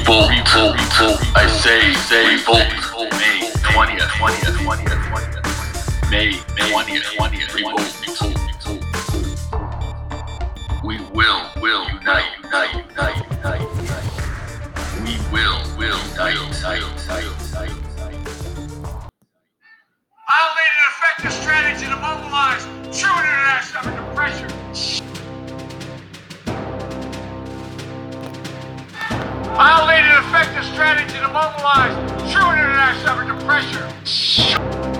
people, people, people, I say, say, vote for May 20th, May 20th, 20th, 20th, 20th, 20th, 20th, 20th, 20th, 20th, effective strategy to mobilize true international pressure.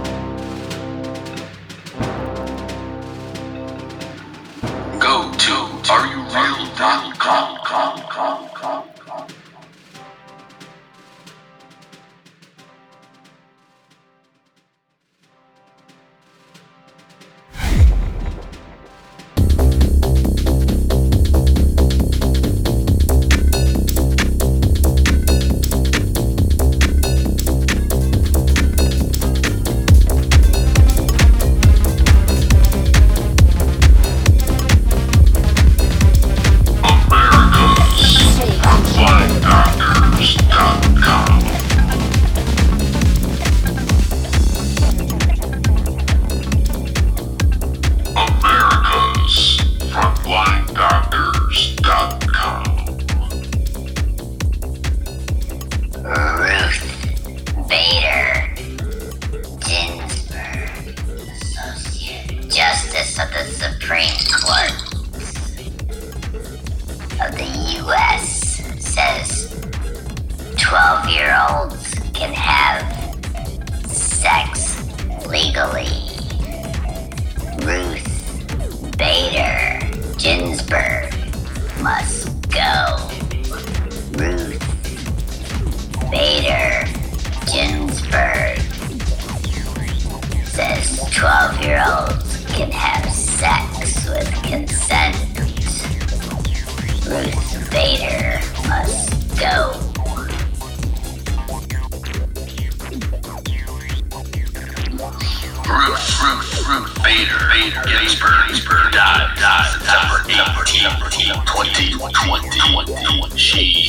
Legally.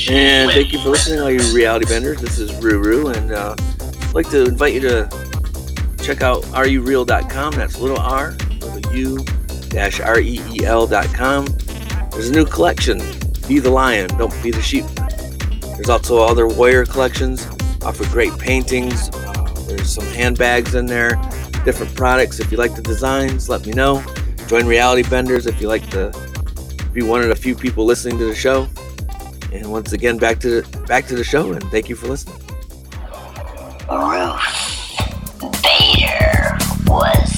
And thank you for listening, all you reality benders. This is Ruru, and uh, I'd like to invite you to check out ru-reel.com. That's little r, little u, dash r e e l dot com. There's a new collection. Be the lion, don't be the sheep. There's also other warrior collections. Offer great paintings. There's some handbags in there, different products. If you like the designs, let me know. Join Reality Benders if you like to be one of the few people listening to the show. And once again, back to the, back to the show, and thank you for listening. Ruth Bader was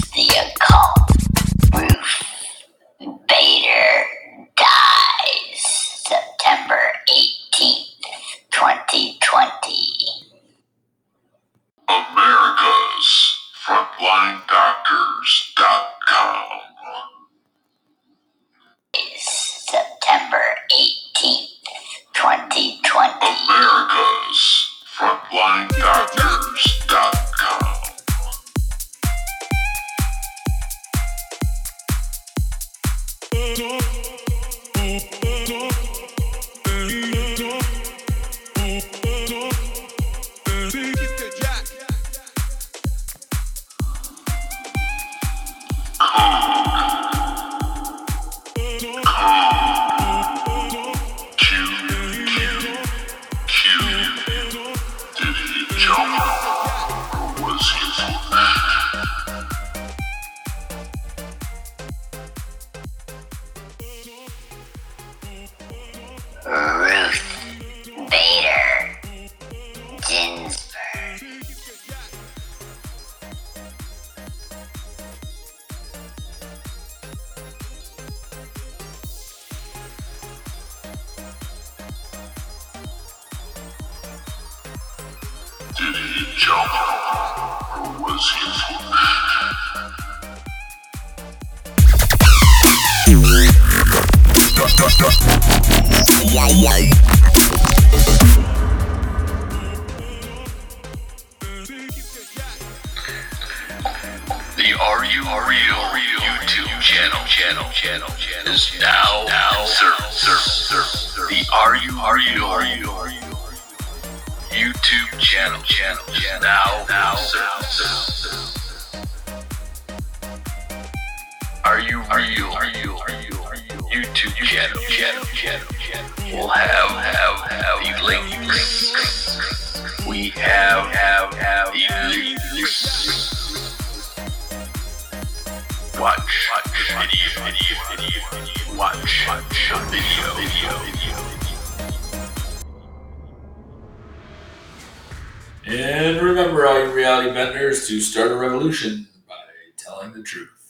Q, Did was he flushed? The You Real YouTube channel, channel, channel, channel is now. The You, Are You, YouTube channel. Channel. Channel. Now now now. Are you real? Are you are you are you? YouTube channel. channel. Channel. Channel. Will have have have the links. We have have have the links. Watch. Watch. Video. Video. Video. Watch. Watch video video. Video. And remember, all you reality benders, to start a revolution by telling the truth.